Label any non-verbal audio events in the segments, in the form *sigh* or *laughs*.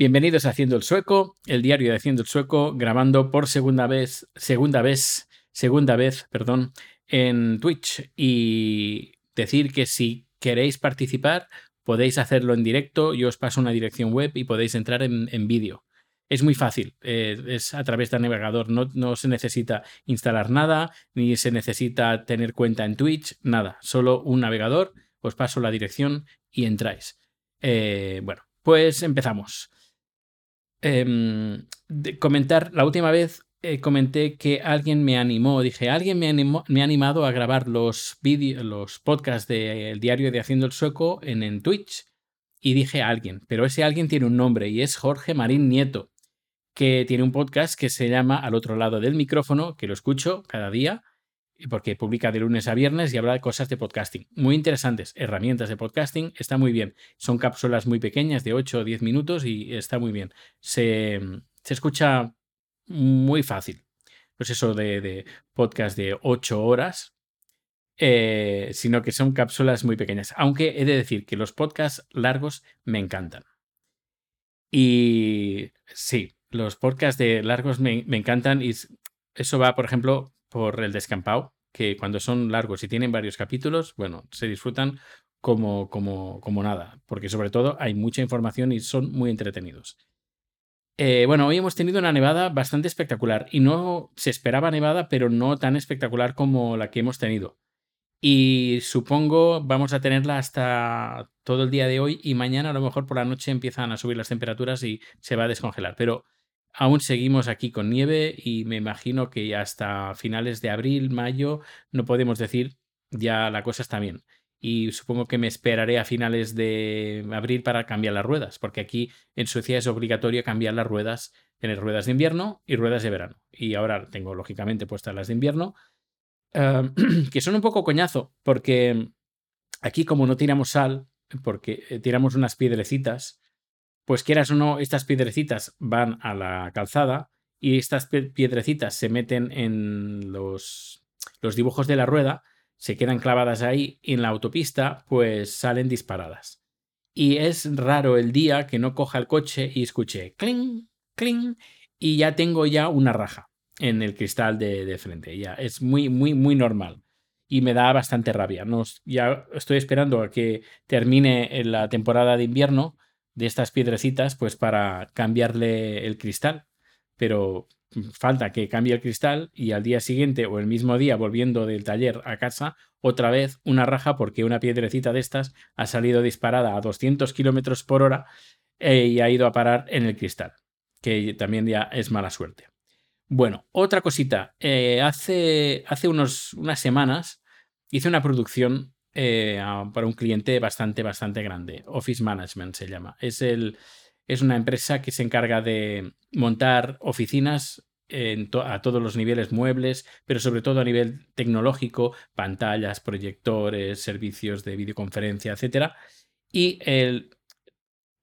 Bienvenidos a Haciendo el Sueco, el diario de Haciendo el Sueco, grabando por segunda vez, segunda vez, segunda vez, perdón, en Twitch. Y decir que si queréis participar, podéis hacerlo en directo. Yo os paso una dirección web y podéis entrar en, vídeo. Es muy fácil, eh, es a través del navegador, no, no, se necesita instalar nada, ni se necesita tener cuenta en Twitch, nada, solo un navegador, os paso la dirección y entráis. Eh, bueno, pues empezamos. Em, comentar, la última vez eh, comenté que alguien me animó, dije, alguien me, me ha animado a grabar los vídeos, los podcasts del diario de Haciendo el Sueco en, en Twitch. Y dije a alguien, pero ese alguien tiene un nombre y es Jorge Marín Nieto, que tiene un podcast que se llama Al otro lado del micrófono, que lo escucho cada día porque publica de lunes a viernes y habla de cosas de podcasting. Muy interesantes, herramientas de podcasting, está muy bien. Son cápsulas muy pequeñas de 8 o 10 minutos y está muy bien. Se, se escucha muy fácil. Pues eso de, podcast de 8 horas, eh, sino que son cápsulas muy pequeñas. Aunque he de decir que los podcasts largos me encantan. Y sí, los podcasts de largos me, me encantan y eso va, por ejemplo, por el descampado, que cuando son largos y tienen varios capítulos, bueno, se disfrutan como, como, como nada, porque sobre todo hay mucha información y son muy entretenidos. Eh, bueno, hoy hemos tenido una nevada bastante espectacular y no se esperaba nevada, pero no tan espectacular como la que hemos tenido. Y supongo vamos a tenerla hasta todo el día de hoy y mañana a lo mejor por la noche empiezan a subir las temperaturas y se va a descongelar. Pero Aún seguimos aquí con nieve y me imagino que hasta finales de abril, mayo, no podemos decir ya la cosa está bien. Y supongo que me esperaré a finales de abril para cambiar las ruedas, porque aquí en Suecia es obligatorio cambiar las ruedas, tener ruedas de invierno y ruedas de verano. Y ahora tengo lógicamente puestas las de invierno, *clears throat* que son un poco coñazo, porque aquí como no tiramos sal, porque eh, tiramos unas piedrecitas, pues quieras o no, estas piedrecitas van a la calzada y estas piedrecitas se meten en los, los dibujos de la rueda, se quedan clavadas ahí en la autopista pues salen disparadas. Y es raro el día que no coja el coche y escuche cling, cling y ya tengo ya una raja en el cristal de, de frente. Ya es muy, muy, muy normal y me da bastante rabia. ya estoy esperando a que termine la temporada de invierno de estas piedrecitas pues para cambiarle el cristal. Pero falta que cambie el cristal y al día siguiente o el mismo día volviendo del taller a casa otra vez una raja porque una piedrecita de estas ha salido disparada a 200 kilómetros por hora eh, y ha ido a parar en el cristal que también ya es mala suerte bueno otra cosita eh, hace hace unos, unas semanas hice una producción eh, para un cliente bastante, bastante grande. Office Management se llama. Es, el, es una empresa que se encarga de montar oficinas a todos los niveles muebles, pero sobre todo a nivel tecnológico, pantallas, proyectores, servicios de videoconferencia, etc. Y el,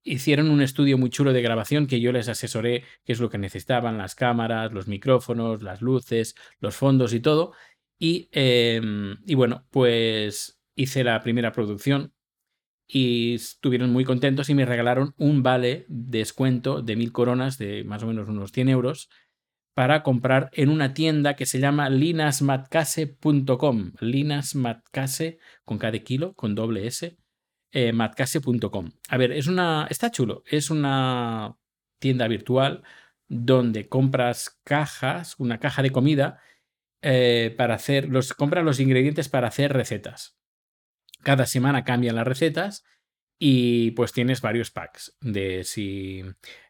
hicieron un estudio muy chulo de grabación que yo les asesoré qué es lo que necesitaban, las cámaras, los micrófonos, las luces, los fondos y todo. Y, em, y bueno, pues hice la primera producción y estuvieron muy contentos y me regalaron un vale de descuento de mil coronas, de más o menos unos 100 euros, para comprar en una tienda que se llama linasmatcase.com. Linasmatcase, con cada kilo, con doble S, eh, matcase.com. A ver, es una. Está chulo. Es una tienda virtual donde compras cajas, una caja de comida, eh, para hacer. Los, compras los ingredientes para hacer recetas. Cada semana cambian las recetas y pues tienes varios packs de si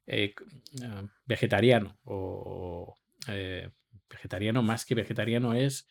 eh, ah, vegetariano o eh, vegetariano más que vegetariano es,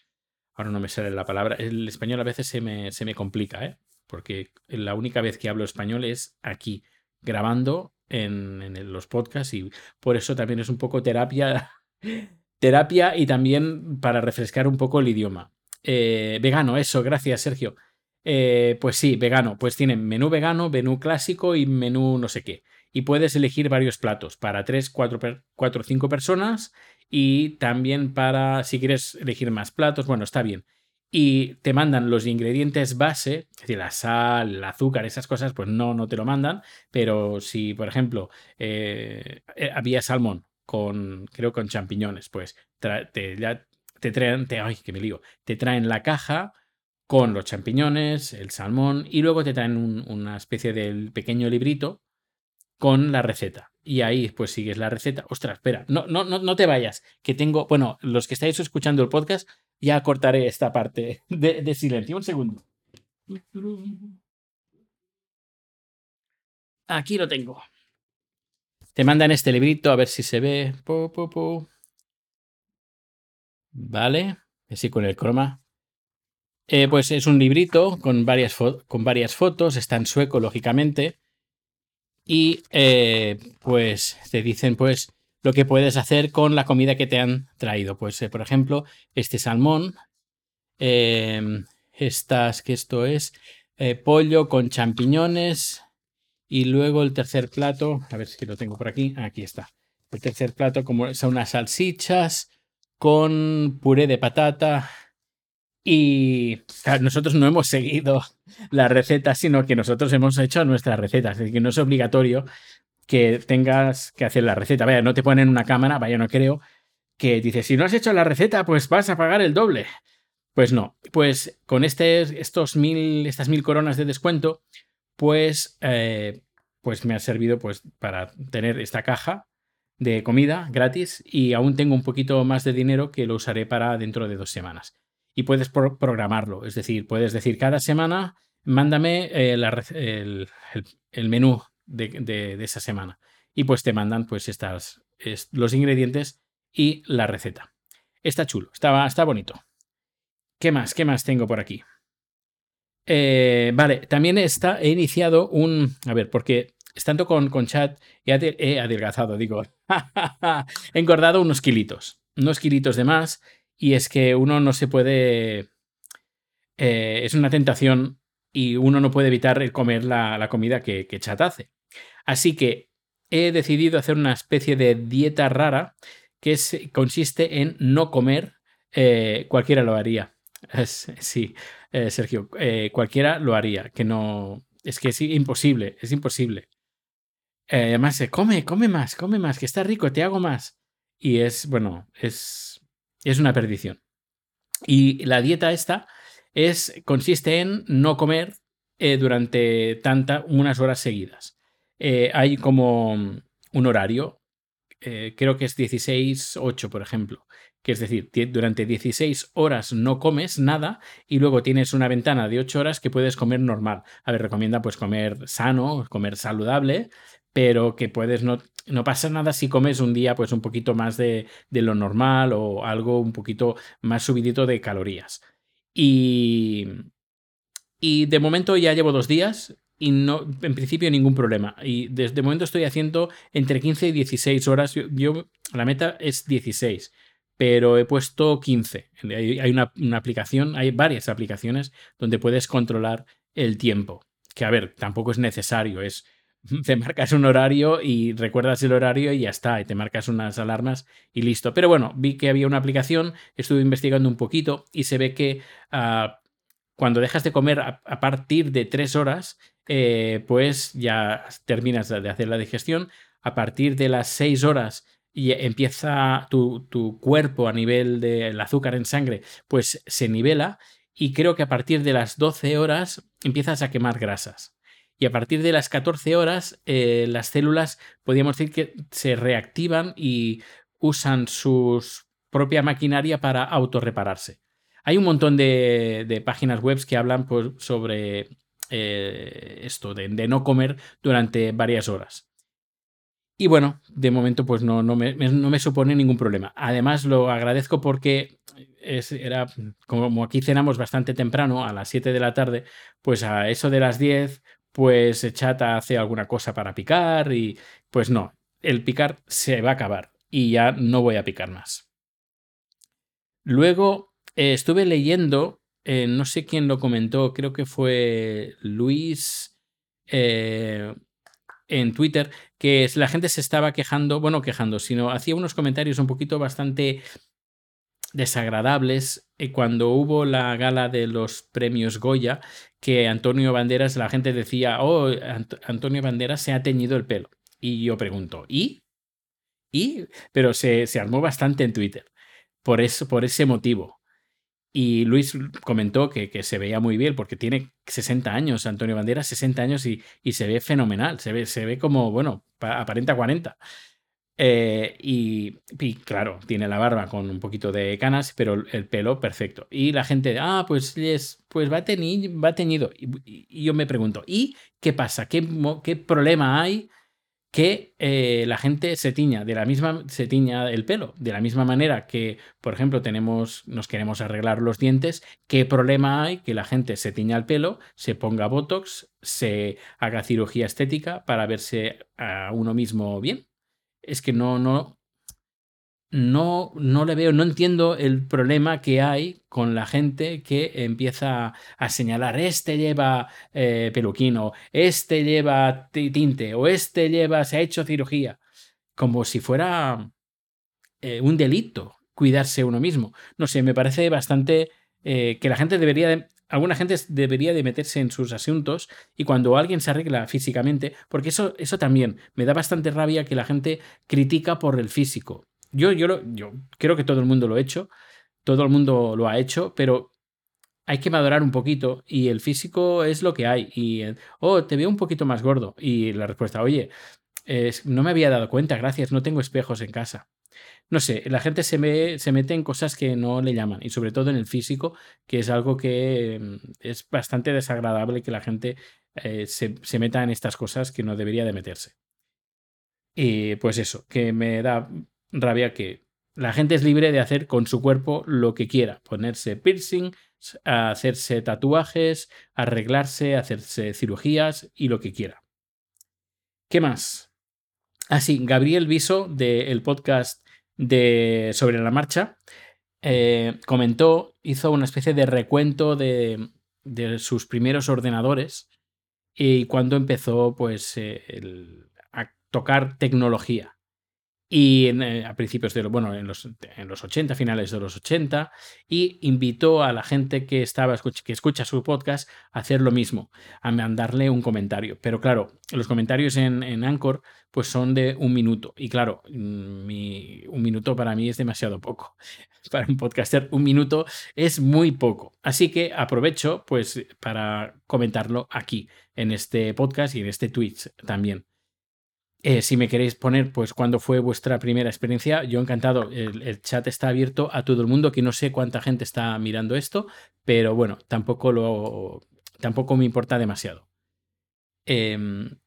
ahora no me sale la palabra, el español a veces se me, se me complica, ¿eh? porque la única vez que hablo español es aquí, grabando en, en los podcasts y por eso también es un poco terapia, *laughs* terapia y también para refrescar un poco el idioma. Eh, vegano, eso, gracias Sergio. Eh, pues sí, vegano. Pues tienen menú vegano, menú clásico y menú no sé qué. Y puedes elegir varios platos para 3, 4, 4 5 personas y también para si quieres elegir más platos. Bueno, está bien. y te mandan los ingredientes base, es decir, la sal, el azúcar, esas cosas, pues no, no te lo mandan, pero si, por ejemplo, eh, eh, había salmón con, creo, con champiñones, pues te, ya, te traen, ay, que me lío, te traen la caja con los champiñones, el salmón, y luego te traen una especie del pequeño librito con la receta. Y ahí pues sigues la receta. Ostras, espera, no, no, no, no te vayas, que tengo, bueno, los que estáis escuchando el podcast, ya cortaré esta parte *laughs* de, silencio. Un segundo. Aquí lo tengo. Te mandan este librito a ver si se ve. Vale. Así con el croma. Eh, pues es un librito con varias, con varias fotos. Está en sueco, lógicamente. Y eh, pues te dicen pues lo que puedes hacer con la comida que te han traído. Pues, eh, por ejemplo, este salmón, em, estas, que esto es pollo con champiñones y luego el tercer plato, a ver si lo tengo por aquí, aquí está. El tercer plato como son unas salsichas con puré de patata y nosotros no hemos seguido la receta, sino que nosotros hemos hecho nuestras recetas, es decir, que no es obligatorio que tengas que hacer la receta. Vaya, no te ponen una cámara, vaya, no creo, que dice, si no has hecho la receta, pues vas a pagar el doble. Pues no, pues con este, estos mil, estas mil coronas de descuento, pues, eh, pues me ha servido pues, para tener esta caja de comida gratis y aún tengo un poquito más de dinero que lo usaré para dentro de dos semanas. Y puedes programarlo, es decir, puedes decir cada semana, mándame eh, el menú de, esa semana. Y pues te mandan pues estas, los ingredientes y la receta. Está chulo, está, está bonito. ¿Qué más? ¿Qué más tengo por aquí? Eh, vale, también está, he iniciado un... A ver, porque estando con, con chat he, adelgazado, digo, *laughs* he engordado unos kilitos, unos kilitos de más, y es que uno no se puede... Eh, es una tentación y uno no puede evitar comer la, comida que, que, chat hace. Así que he decidido hacer una especie de dieta rara que consiste en no comer. Eh, cualquiera lo haría. *laughs* sí, eh, Sergio, cualquiera lo haría. Que no. Es que es imposible, es imposible. además, come, come más, come más, que está rico, te hago más. Y es, bueno, es, es una perdición. Y la dieta esta es, consiste en no comer durante tanta, unas horas seguidas. Eh, hay como un horario, eh, creo que es 16-8, por ejemplo, que es decir, durante 16 horas no comes nada y luego tienes una ventana de 8 horas que puedes comer normal. A ver, recomienda pues comer sano, comer saludable, pero que puedes no, no pasa nada si comes un día pues un poquito más de, de lo normal o algo un poquito más subidito de calorías. Y, y de momento ya llevo dos días y no, en principio ningún problema. Y desde el momento estoy haciendo entre 15 y 16 horas. Yo, la meta es 16, pero he puesto 15. Hay, una, aplicación, hay varias aplicaciones donde puedes controlar el tiempo. Que a ver, tampoco es necesario, es *laughs* te marcas un horario y recuerdas el horario y ya está, y te marcas unas alarmas y listo. Pero bueno, vi que había una aplicación, estuve investigando un poquito y se ve que ah, cuando dejas de comer a, partir de tres horas, eh, pues ya terminas de hacer la digestión. A partir de las 6 horas y empieza tu, cuerpo a nivel del azúcar en sangre, pues se nivela y creo que a partir de las 12 horas empiezas a quemar grasas. Y a partir de las 14 horas eh, las células, podríamos decir que se reactivan y usan su propia maquinaria para autorrepararse. Hay un montón de, páginas web que hablan pues, sobre eh, esto de, no comer durante varias horas. Y bueno, de momento pues no, no, me, no me supone ningún problema. Además lo agradezco porque era, como aquí cenamos bastante temprano, a las 7 de la tarde, pues a eso de las 10, pues Chata hace alguna cosa para picar y pues no, el picar se va a acabar y ya no voy a picar más. Luego eh, estuve leyendo eh, no sé quién lo comentó, creo que fue Luis eh, en Twitter, que la gente se estaba quejando, bueno, quejando, sino hacía unos comentarios un poquito bastante desagradables cuando hubo la gala de los premios Goya, que Antonio Banderas, la gente decía, oh, Antonio Banderas se ha teñido el pelo. Y yo pregunto, ¿y? ¿Y? Pero se, se armó bastante en Twitter por, eso, por ese motivo. Y Luis comentó que, que, se veía muy bien porque tiene 60 años, Antonio Banderas, 60 años y, y se ve fenomenal, se ve, se ve como, bueno, aparenta 40. Eh, y, claro, tiene la barba con un poquito de canas, pero el pelo perfecto. Y la gente, ah, pues, es, pues va, teñido, va teñido. Y, yo me pregunto, ¿y qué pasa? ¿Qué, qué problema hay que eh, la gente se tiña de la misma se tiña el pelo de la misma manera que por ejemplo tenemos nos queremos arreglar los dientes qué problema hay que la gente se tiña el pelo se ponga botox se haga cirugía estética para verse a uno mismo bien es que no, no, no, no le veo, no entiendo el problema que hay con la gente que empieza a señalar, este lleva eh, peluquín, o este lleva tinte, o este lleva, se ha hecho cirugía, como si fuera eh, un delito cuidarse uno mismo. No sé, me parece bastante eh, que la gente debería, alguna gente debería de meterse en sus asuntos y cuando alguien se arregla físicamente, porque eso, eso también me da bastante rabia que la gente critica por el físico. Yo, yo, yo creo que todo el mundo lo ha hecho, todo el mundo lo ha hecho, pero hay que madurar un poquito y el físico es lo que hay. Y, oh, te veo un poquito más gordo. Y la respuesta, oye, no me había dado cuenta, gracias, no tengo espejos en casa no sé, la gente se, se mete en cosas que no le llaman y sobre todo en el físico, que es algo que mm, es bastante desagradable que la gente eh, se, se, meta en estas cosas que no debería de meterse. Y pues eso, que me da rabia que la gente es libre de hacer con su cuerpo lo que quiera, ponerse piercing, hacerse tatuajes, arreglarse, hacerse cirugías y lo que quiera. ¿Qué más? Así, ah, Gabriel Viso del podcast de Sobre la Marcha, eh, comentó, hizo una especie de recuento de, sus primeros ordenadores y cuando empezó pues, eh, a tocar tecnología y eh, a principios de bueno, en los, en los 80, finales de los 80, y invitó a la gente que estaba que escucha su podcast a hacer lo mismo, a mandarle un comentario. Pero claro, los comentarios en, en Anchor pues son de un minuto. Y claro, mm, mi, un minuto para mí es demasiado poco. *laughs* Para un podcaster, un minuto es muy poco. Así que aprovecho pues para comentarlo aquí, en este podcast y en este Twitch también. Eh, si me queréis poner, pues, cuándo fue vuestra primera experiencia, yo encantado. El, chat está abierto a todo el mundo, que no sé cuánta gente está mirando esto, pero bueno, tampoco lo. tampoco me importa demasiado. Em,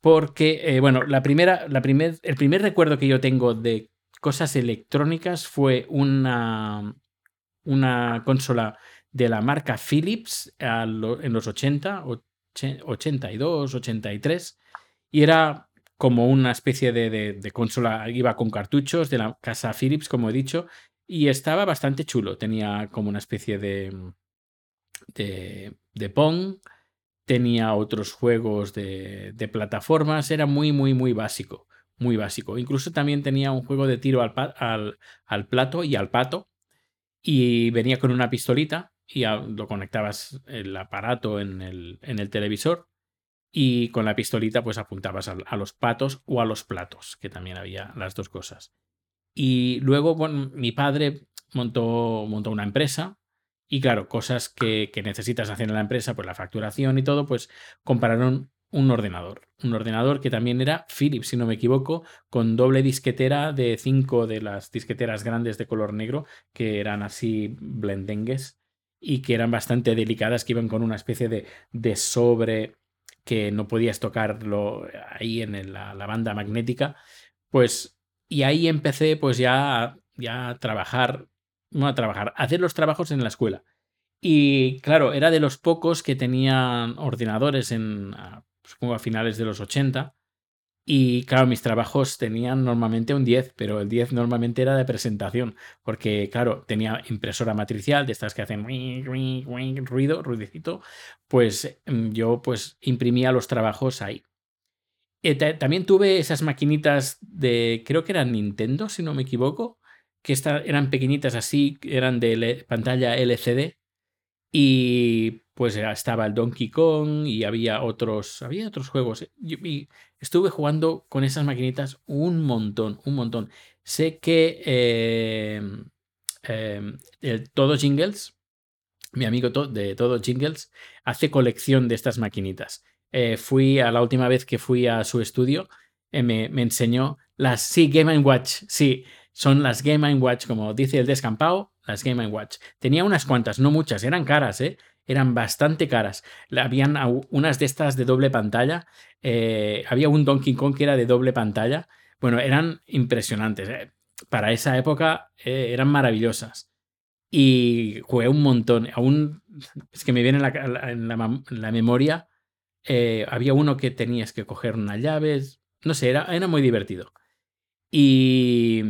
porque, eh, bueno, la primera, la primer, el primer recuerdo que yo tengo de cosas electrónicas fue una, una consola de la marca Philips en los 80, 82, 83, y era como una especie de, consola, iba con cartuchos de la casa Philips, como he dicho, y estaba bastante chulo. Tenía como una especie de, de, de Pong, tenía otros juegos de, de, plataformas, era muy, muy, muy básico, muy básico. Incluso también tenía un juego de tiro al, al, al plato y al pato, y venía con una pistolita y lo conectabas el aparato en el, en el televisor y con la pistolita pues apuntabas a, los patos o a los platos, que también había las dos cosas. Y luego bueno, mi padre montó, montó una empresa y claro, cosas que, que, necesitas hacer en la empresa, pues la facturación y todo, pues compraron un ordenador. Un ordenador que también era Philips, si no me equivoco, con doble disquetera de cinco de las disqueteras grandes de color negro, que eran así blendengues y que eran bastante delicadas, que iban con una especie de, de sobre que no podías tocarlo ahí en la, banda magnética, pues y ahí empecé pues ya, ya a trabajar, no a trabajar, a hacer los trabajos en la escuela. Y claro, era de los pocos que tenían ordenadores en, supongo a finales de los 80, y claro, mis trabajos tenían normalmente un 10, pero el 10 normalmente era de presentación, porque claro, tenía impresora matricial, de estas que hacen ruido, ruidecito, pues mm, yo pues imprimía los trabajos ahí. Eh, también tuve esas maquinitas de, creo que eran Nintendo, si no me equivoco, que eran pequeñitas así, eran de pantalla LCD. Y pues estaba el Donkey Kong y había otros, había otros juegos. Estuve jugando con esas maquinitas un montón, un montón. Sé que em, em, Todo Jingles, mi amigo de Todo Jingles, hace colección de estas maquinitas. Eh, fui a la última vez que fui a su estudio, eh, me, me, enseñó las, sí, Game Watch, sí, son las Game Watch, como dice el descampado, las Game Watch. Tenía unas cuantas, no muchas, eran caras, ¿eh? Eran bastante caras. Habían unas de estas de doble pantalla. Eh, había un Donkey Kong que era de doble pantalla. Bueno, eran impresionantes. Para esa época eran maravillosas. Y jugué un montón. Aún es que me viene en la memoria eh, había uno que tenías que coger unas llaves. No sé, era, era muy divertido. Y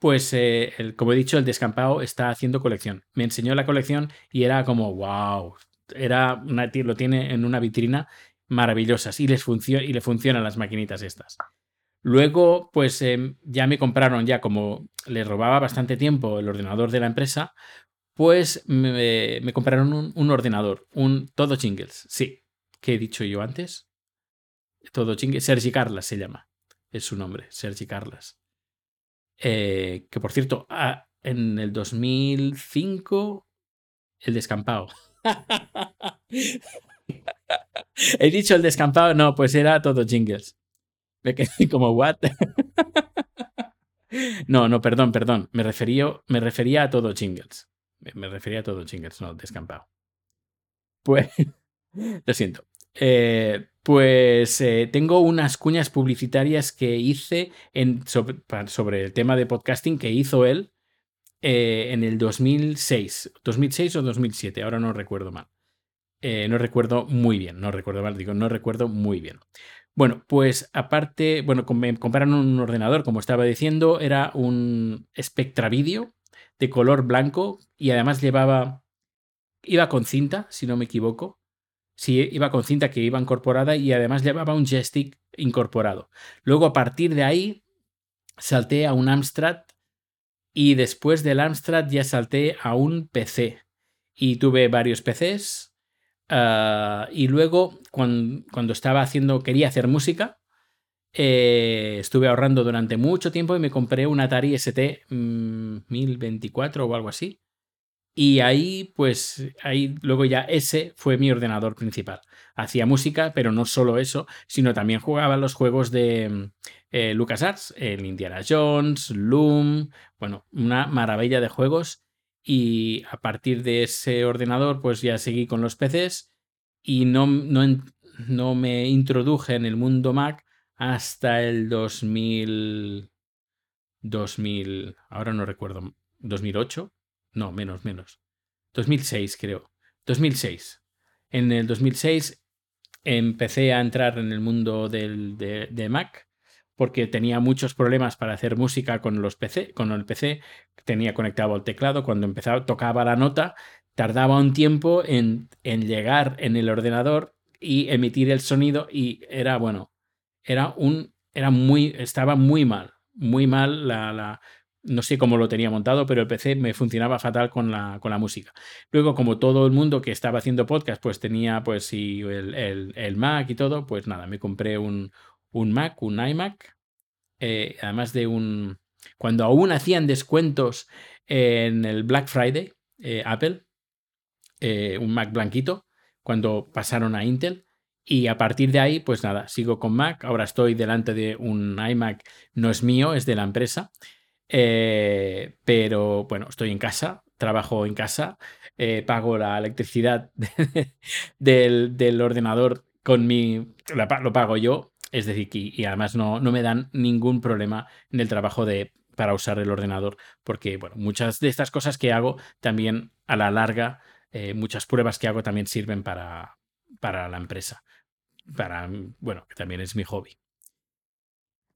pues, eh, como he dicho, el descampado está haciendo colección. Me enseñó la colección y era como, wow, era una, lo tiene en una vitrina maravillosas y, les y le funcionan las maquinitas estas. Luego, pues em, ya me compraron, ya como le robaba bastante tiempo el ordenador de la empresa, pues me, compraron un, ordenador, un todo jingles, sí. ¿Qué he dicho yo antes? Todo jingles, Sergi Carlas se llama, es su nombre, Sergi Carlas. Eh, que por cierto, ah, en el 2005, el descampado. *laughs* he dicho el descampado, no, pues era todo jingles. Me quedé *laughs* como, ¿what? *laughs* no, no, perdón, perdón. Me refería, me refería a todo jingles. Me refería a todo Chingers, no descampado. Pues, lo siento. Eh, pues eh, tengo unas cuñas publicitarias que hice sobre, el tema de podcasting que hizo él eh, en el 2006. 2006 o 2007, ahora no recuerdo mal. no recuerdo muy bien, no recuerdo mal, digo, no recuerdo muy bien. Bueno, pues aparte, bueno, me compraron un ordenador, como estaba diciendo, era un Spectra Video de color blanco y además llevaba, iba con cinta, si no me equivoco. Sí, iba con cinta que iba incorporada y además llevaba un joystick incorporado. Luego a partir de ahí salté a un Amstrad y después del Amstrad ya salté a un PC y tuve varios PCs. Ah, y luego cuando, cuando estaba haciendo, quería hacer música, eh, estuve ahorrando durante mucho tiempo y me compré un Atari ST 1024 mm, o algo así. Y ahí, pues, ahí luego ya ese fue mi ordenador principal. Hacía música, pero no solo eso, sino también jugaba los juegos de mm, eh, LucasArts, el Indiana Jones, Loom, bueno, una maravilla de juegos. Y a partir de ese ordenador, pues ya seguí con los PCs y no, no, no me introduje en el mundo Mac hasta el 2000, 2000, ahora no recuerdo, 2008, no, menos, menos, 2006 creo, 2006. En el 2006 empecé a entrar en el mundo del, de, Mac porque tenía muchos problemas para hacer música con los PC, con el PC, tenía conectado el teclado, cuando empezaba, tocaba la nota, tardaba un tiempo en, en llegar en el ordenador y emitir el sonido y era, bueno, era un, era muy, estaba muy mal, muy mal la, la, no sé cómo lo tenía montado, pero el PC me funcionaba fatal con la, con la música. Luego, como todo el mundo que estaba haciendo podcast, pues tenía pues sí, el, el, Mac y todo, pues nada, me compré un, un Mac, un iMac, eh, además de un... Cuando aún hacían descuentos en el Black Friday, eh, Apple, eh, un Mac blanquito, cuando pasaron a Intel, y a partir de ahí, pues nada, sigo con Mac. Ahora estoy delante de un iMac, no es mío, es de la empresa. Eh, pero bueno, estoy en casa, trabajo en casa, eh, pago la electricidad *laughs* del, ordenador con mi. Lo pago yo, es decir, que, y además no, no me dan ningún problema en el trabajo de para usar el ordenador, porque bueno, muchas de estas cosas que hago también a la larga, eh, muchas pruebas que hago también sirven para, para la empresa para, bueno, que también es mi hobby.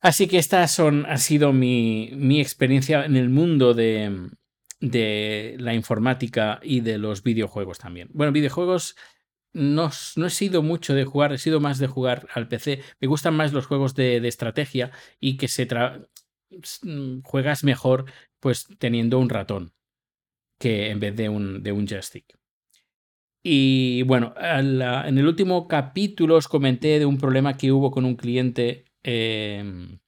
Así que esta son, ha sido mi, mi experiencia en el mundo de, de, la informática y de los videojuegos también. Bueno, videojuegos no, no, he sido mucho de jugar, he sido más de jugar al PC. Me gustan más los juegos de, de estrategia y que se juegas mejor pues teniendo un ratón que en vez de un, de un joystick. Y bueno, en el último capítulo os comenté de un problema que hubo con un cliente em,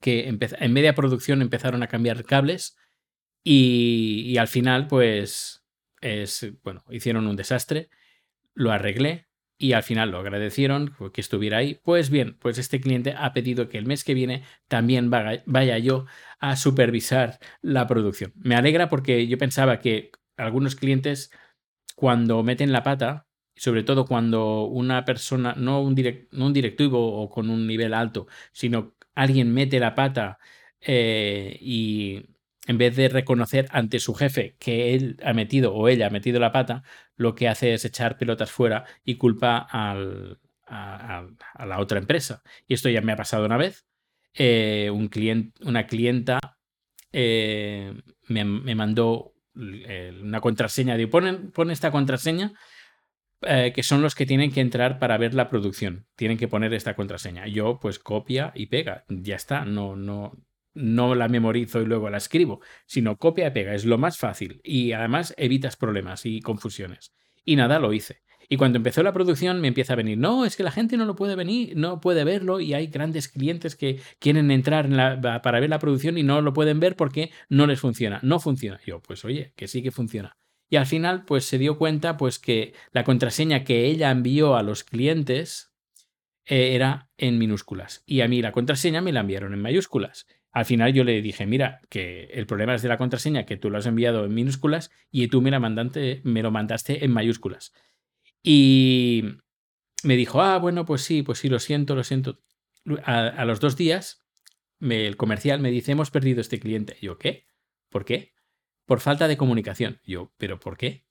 que en media producción empezaron a cambiar cables y, al final pues es, bueno, hicieron un desastre, lo arreglé y al final lo agradecieron que estuviera ahí. Pues bien, pues este cliente ha pedido que el mes que viene también vaya yo a supervisar la producción. Me alegra porque yo pensaba que algunos clientes cuando meten la pata, sobre todo cuando una persona, no un, no un directivo o con un nivel alto, sino alguien mete la pata eh, y en vez de reconocer ante su jefe que él ha metido o ella ha metido la pata, lo que hace es echar pelotas fuera y culpa a, la otra empresa. Y esto ya me ha pasado una vez. Eh, un cliente, una clienta eh, me, mandó una contraseña. de pon, pon esta contraseña eh, que son los que tienen que entrar para ver la producción. Tienen que poner esta contraseña. Yo, pues, copia y pega. Ya está. No, no, no la memorizo y luego la escribo, sino copia y pega. Es lo más fácil. Y además evitas problemas y confusiones. Y nada, lo hice. Y cuando empezó la producción me empieza a venir, no, es que la gente no lo puede venir, no puede verlo y hay grandes clientes que quieren entrar para ver la producción y no lo pueden ver porque no les funciona. No funciona. Yo, pues oye, que sí que funciona. Y al final, pues se dio cuenta pues que la contraseña que ella envió a los clientes eh, era en minúsculas. Y a mí la contraseña me la enviaron en mayúsculas. Al final yo le dije, mira, que el problema es de la contraseña, que tú lo has enviado en minúsculas y tú me, la mandaste, me lo mandaste en mayúsculas. Y me dijo, ah, bueno, pues sí, pues sí, lo siento, lo siento. A, los dos días, el comercial me dice, hemos perdido este cliente. yo, ¿qué? ¿Por qué? Por falta de comunicación. Yo, ¿pero por qué?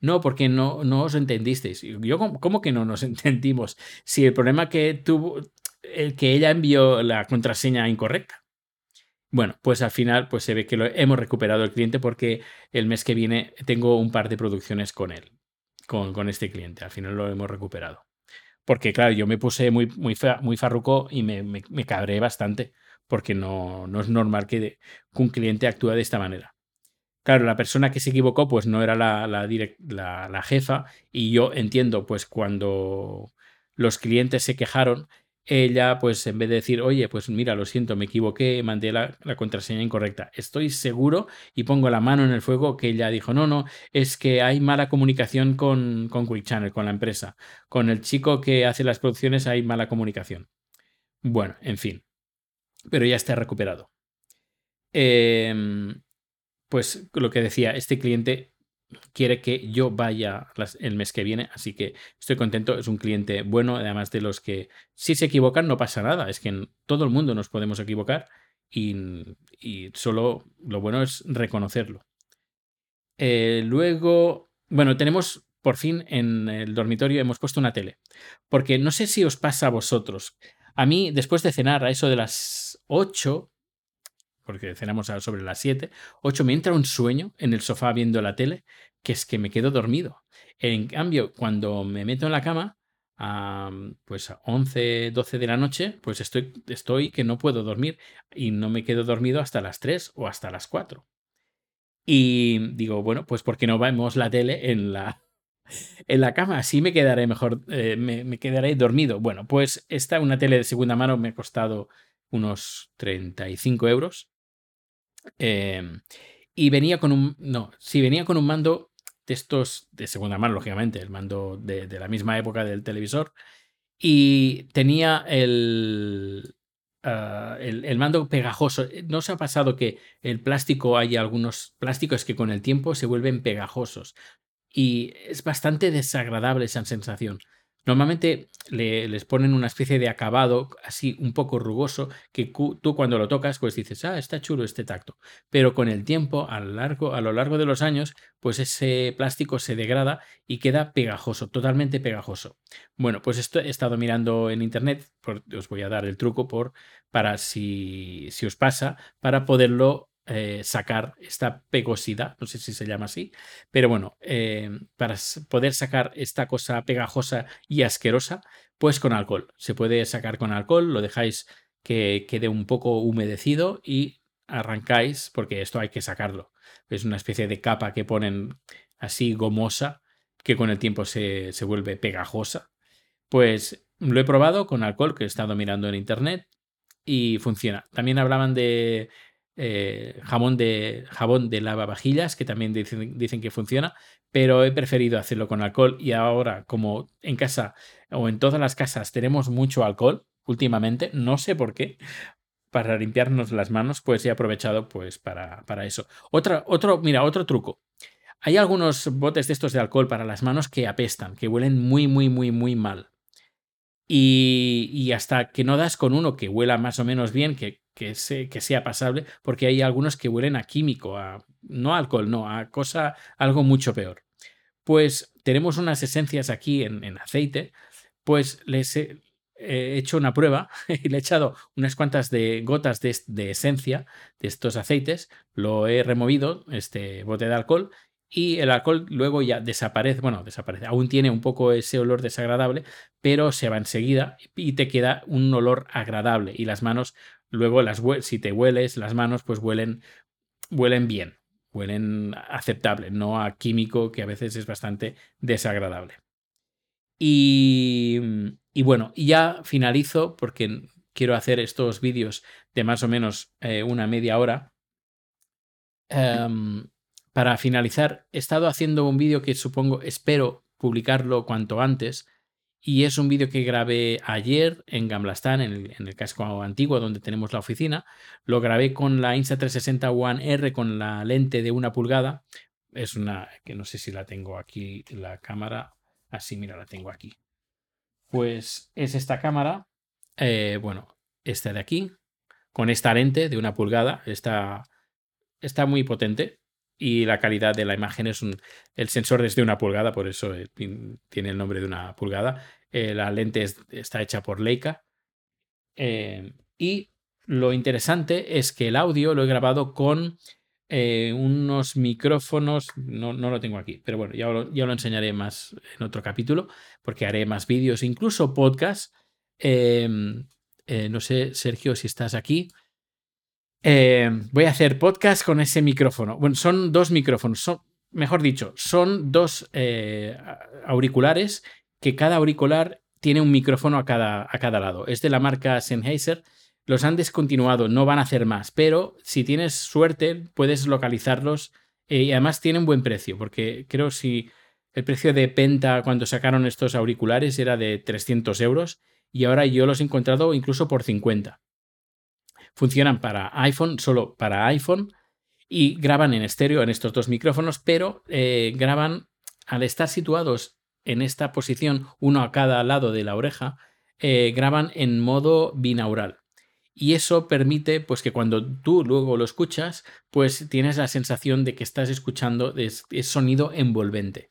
No, porque no, no os entendisteis. Yo, ¿cómo que no nos *laughs* entendimos? Si el problema que tuvo, el que ella envió la contraseña incorrecta. Bueno, pues al final pues se ve que lo hemos recuperado el cliente porque el mes que viene tengo un par de producciones con él, con, con este cliente. Al final lo hemos recuperado. Porque claro, yo me puse muy, muy, muy farruco y me, me, cabré bastante porque no, no es normal que un cliente actúe de esta manera. Claro, la persona que se equivocó pues no era la, la, jefa y yo entiendo pues cuando los clientes se quejaron, ella pues en vez de decir, oye, pues mira, lo siento, me equivoqué, mandé la, contraseña incorrecta. Estoy seguro y pongo la mano en el fuego que ella dijo, no, no, es que hay mala comunicación con, con Quick Channel, con la empresa. Con el chico que hace las producciones hay mala comunicación. Bueno, en fin. Pero ya está recuperado. Eh, pues lo que decía, este cliente quiere que yo vaya el mes que viene, así que estoy contento, es un cliente bueno, además de los que si se equivocan no pasa nada, es que en todo el mundo nos podemos equivocar y, solo lo bueno es reconocerlo. Eh, luego, bueno, tenemos por fin en el dormitorio hemos puesto una tele, porque no sé si os pasa a vosotros. A mí, después de cenar a eso de las 8, porque cenamos sobre las 7, 8, me entra un sueño en el sofá viendo la tele, que es que me quedo dormido. En cambio, cuando me meto en la cama, a, pues a 11, 12 de la noche, pues estoy, estoy que no puedo dormir y no me quedo dormido hasta las 3 o hasta las 4. Y digo, bueno, pues ¿por qué no vemos la tele en la, *laughs* en la cama? Así me quedaré mejor, eh, me, quedaré dormido. Bueno, pues esta, una tele de segunda mano, me ha costado unos 35 euros. Em, y venía con un. No, sí, venía con un mando de estos de segunda mano, lógicamente, el mando de, la misma época del televisor. Y tenía el, ah, el, el, mando pegajoso. ¿No os ha pasado que el plástico hay algunos plásticos que con el tiempo se vuelven pegajosos? Y es bastante desagradable esa sensación. Normalmente les ponen una especie de acabado así un poco rugoso que tú cuando lo tocas pues dices, ah, está chulo este tacto. Pero con el tiempo, a lo largo, a lo largo de los años, pues ese plástico se degrada y queda pegajoso, totalmente pegajoso. Bueno, pues esto he estado mirando en internet, os voy a dar el truco por, para si, si os pasa, para poderlo eh, sacar esta pegosidad, no sé si se llama así, pero bueno, eh, para poder sacar esta cosa pegajosa y asquerosa, pues con alcohol. Se puede sacar con alcohol, lo dejáis que quede un poco humedecido y arrancáis, porque esto hay que sacarlo. Es una especie de capa que ponen así gomosa, que con el tiempo se, se vuelve pegajosa. Pues lo he probado con alcohol, que he estado mirando en internet, y funciona. También hablaban de eh, jabón de jabón de lavavajillas, que también dicen, dicen, que funciona, pero he preferido hacerlo con alcohol y ahora, como en casa o en todas las casas tenemos mucho alcohol últimamente, no sé por qué, para limpiarnos las manos, pues he aprovechado pues para, para eso. Otra, otro, mira, otro truco. Hay algunos botes de estos de alcohol para las manos que apestan, que huelen muy, muy, muy, muy mal. Y, hasta que no das con uno que huela más o menos bien, que, que, sea pasable, porque hay algunos que huelen a químico, a, no alcohol, no, a cosa, algo mucho peor. Pues tenemos unas esencias aquí en, aceite, pues les he, hecho una prueba *laughs* y le he echado unas cuantas de gotas de, de, esencia de estos aceites, lo he removido, este bote de alcohol, y el alcohol luego ya desaparece, bueno, desaparece, aún tiene un poco ese olor desagradable, pero se va enseguida y te queda un olor agradable y las manos luego las si te hueles las manos pues huelen huelen bien, huelen aceptable, no a químico que a veces es bastante desagradable. Y, y bueno, ya finalizo porque quiero hacer estos vídeos de más o menos eh, una media hora. Em, para finalizar, he estado haciendo un vídeo que supongo, espero publicarlo cuanto antes. Y es un vídeo que grabé ayer en Gamblastán, en el, casco antiguo donde tenemos la oficina. Lo grabé con la Insta360 One R con la lente de una pulgada. Es una que no sé si la tengo aquí, la cámara. Así, mira, la tengo aquí. Pues es esta cámara. Eh, bueno, esta de aquí. Con esta lente de una pulgada. Está, está muy potente y la calidad de la imagen es un, el sensor desde una pulgada, por eso eh, tiene el nombre de una pulgada. Eh, la lente está hecha por Leica. Eh, y lo interesante es que el audio lo he grabado con unos micrófonos, no, no, lo tengo aquí, pero bueno, ya lo, ya lo, enseñaré más en otro capítulo, porque haré más vídeos, incluso podcast. no sé, Sergio, si estás aquí. Eh, voy a hacer podcast con ese micrófono. Bueno, son dos micrófonos. Mejor dicho, son dos eh, auriculares que cada auricular tiene un micrófono a cada, a cada lado. Es de la marca Sennheiser. Los han descontinuado, no van a hacer más, pero si tienes suerte puedes localizarlos eh, y además tienen buen precio, porque creo si el precio de Penta cuando sacaron estos auriculares era de 300 euros y ahora yo los he encontrado incluso por 50 funcionan para iPhone, solo para iPhone, y graban en estéreo en estos dos micrófonos, pero eh, graban al estar situados en esta posición, uno a cada lado de la oreja, eh, graban en modo binaural. Y eso permite pues, que cuando tú luego lo escuchas, pues tienes la sensación de que estás escuchando es, sonido envolvente.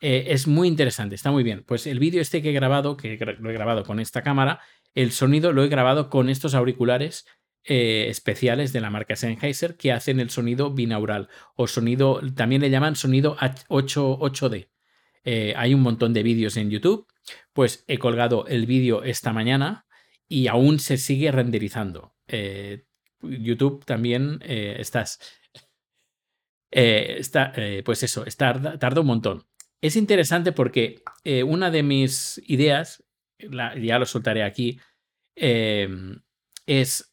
Eh, es muy interesante, está muy bien. Pues el vídeo este que he grabado, que lo he grabado con esta cámara, el sonido lo he grabado con estos auriculares eh, especiales de la marca Sennheiser que hacen el sonido binaural o sonido, también le llaman sonido 8, d eh, hay un montón de vídeos en YouTube, pues he colgado el vídeo esta mañana y aún se sigue renderizando. Eh, YouTube también estás... está, pues eso, está, tarda un montón. Es interesante porque una de mis ideas, ya lo soltaré aquí, es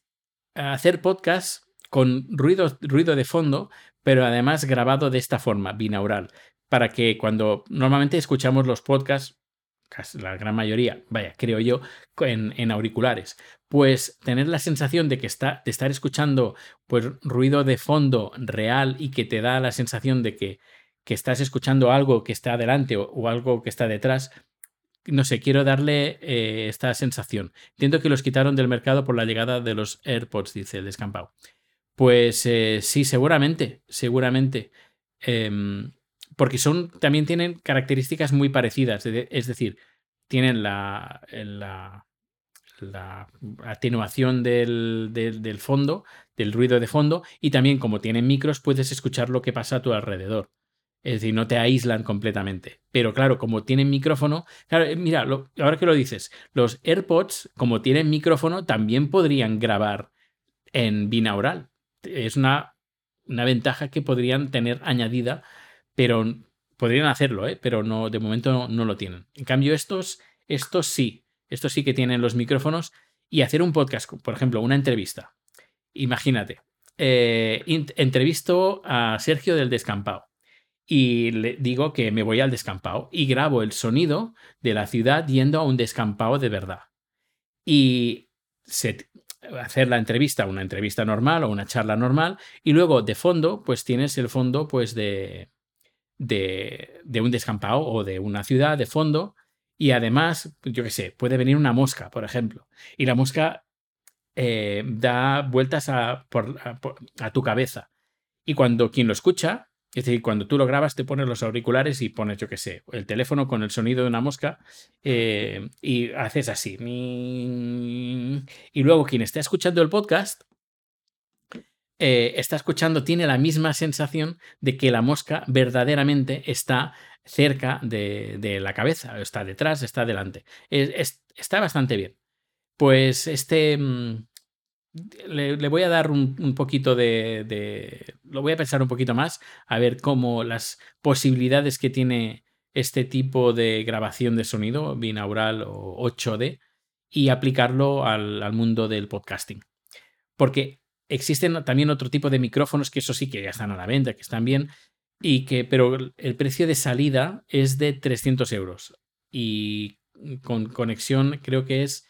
hacer podcast con ruido, ruido de fondo, pero además grabado de esta forma, binaural, para que cuando normalmente escuchamos los podcasts, la gran mayoría, vaya, creo yo, en, auriculares, pues tener la sensación de que está, de estar escuchando pues, ruido de fondo real y que te da la sensación de que, que estás escuchando algo que está adelante o algo que está detrás, no sé, quiero darle eh, esta sensación. Entiendo que los quitaron del mercado por la llegada de los AirPods, dice el descampado. Pues eh, sí, seguramente, seguramente. Em, porque son, también tienen características muy parecidas. Es decir, tienen la, atenuación del, fondo, del ruido de fondo, y también como tienen micros, puedes escuchar lo que pasa a tu alrededor. Es decir, no te aíslan completamente. Pero claro, como tienen micrófono, claro, eh, mira, ahora que lo dices, los AirPods, como tienen micrófono, también podrían grabar en binaural. Es una, una ventaja que podrían tener añadida, pero podrían hacerlo, ¿eh? pero no, de momento no, lo tienen. En cambio, estos, estos sí, estos sí que tienen los micrófonos y hacer un podcast, por ejemplo, una entrevista. Imagínate, eh, entrevisto a Sergio del Descampado y le digo que me voy al descampado y grabo el sonido de la ciudad yendo a un descampado de verdad. Y hacer la entrevista, una entrevista normal o una charla normal, y luego de fondo, pues tienes el fondo pues de, de, de un descampado o de una ciudad de fondo, y además, yo qué sé, puede venir una mosca, por ejemplo, y la mosca eh, da vueltas a, a tu cabeza. Y cuando quien lo escucha es decir, cuando tú lo grabas, te pones los auriculares y pones, yo qué sé, el teléfono con el sonido de una mosca eh, y haces así. Y luego quien está escuchando el podcast eh, está escuchando, tiene la misma sensación de que la mosca verdaderamente está cerca de, la cabeza, está detrás, está delante. está bastante bien. Pues este, le, voy a dar un, poquito de, Lo voy a pensar un poquito más, a ver cómo las posibilidades que tiene este tipo de grabación de sonido, binaural o 8D, y aplicarlo al, mundo del podcasting. Porque existen también otro tipo de micrófonos que eso sí que ya están a la venta, que están bien, y que, pero el precio de salida es de 300 euros. Y con conexión creo que es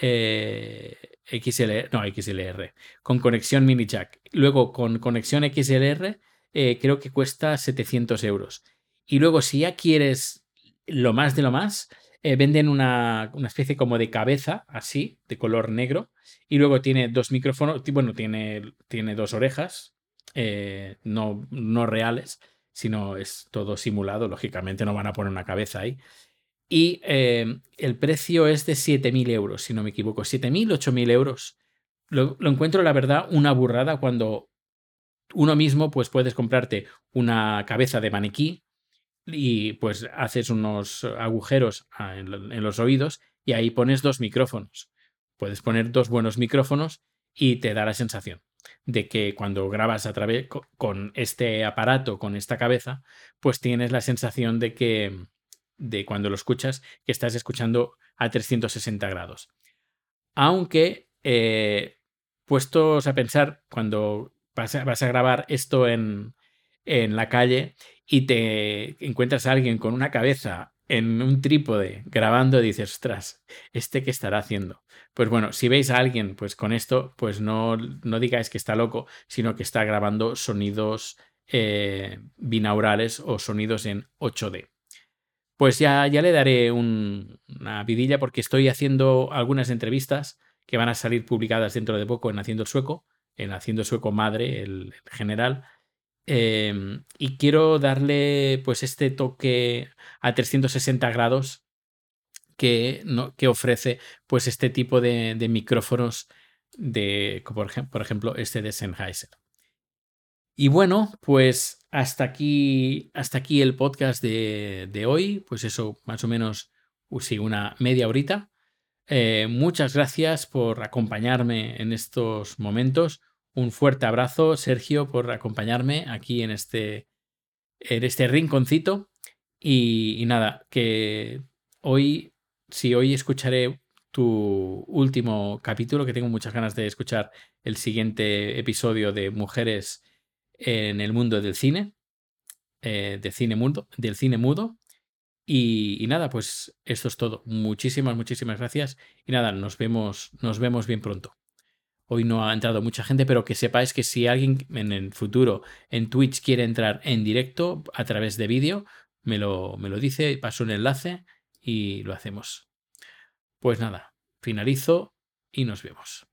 eh, XLR, no, XLR, con conexión mini jack. Luego con conexión XLR eh, creo que cuesta 700 euros. Y luego si ya quieres lo más de lo más, eh, venden una, especie como de cabeza así, de color negro. Y luego tiene dos micrófonos, bueno, tiene, tiene dos orejas, no, no reales, sino es todo simulado, lógicamente no van a poner una cabeza ahí y eh, el precio es de 7.000 euros, si no me equivoco. 7.000, 8.000 euros. Lo, encuentro, la verdad, una burrada cuando uno mismo pues puedes comprarte una cabeza de maniquí y pues haces unos agujeros en, los oídos y ahí pones dos micrófonos. Puedes poner dos buenos micrófonos y te da la sensación de que cuando grabas a través con este aparato, con esta cabeza, pues tienes la sensación de que de cuando lo escuchas que estás escuchando a 360 grados. Aunque, eh, puestos a pensar, cuando vas a, grabar esto en, en la calle y te encuentras a alguien con una cabeza en un trípode grabando, dices, ostras, ¿este qué estará haciendo? Pues bueno, si veis a alguien pues con esto, pues no, no digáis que está loco, sino que está grabando sonidos eh, binaurales o sonidos en 8D. Pues ya, ya le daré una vidilla porque estoy haciendo algunas entrevistas que van a salir publicadas dentro de poco en Haciendo el Sueco, en Haciendo el Sueco Madre, el, general. Em, y quiero darle pues este toque a 360 grados que, no, que ofrece pues este tipo de, de micrófonos de, por, por ejemplo, este de Sennheiser. Y bueno, pues hasta aquí, hasta aquí el podcast de, hoy. Pues eso, más o menos, sí, una media horita. Eh, muchas gracias por acompañarme en estos momentos. Un fuerte abrazo, Sergio, por acompañarme aquí en este, en este rinconcito. Y nada, que hoy, si hoy escucharé tu último capítulo, que tengo muchas ganas de escuchar el siguiente episodio de Mujeres en el mundo del cine, eh, de cine mudo, del cine mudo. Y, nada, pues esto es todo. Muchísimas, muchísimas gracias. Y nada, nos vemos, nos vemos bien pronto. Hoy no ha entrado mucha gente, pero que sepáis que si alguien en el futuro en Twitch quiere entrar en directo a través de vídeo, me lo, me lo dice, paso un enlace y lo hacemos. Pues nada, finalizo y nos vemos.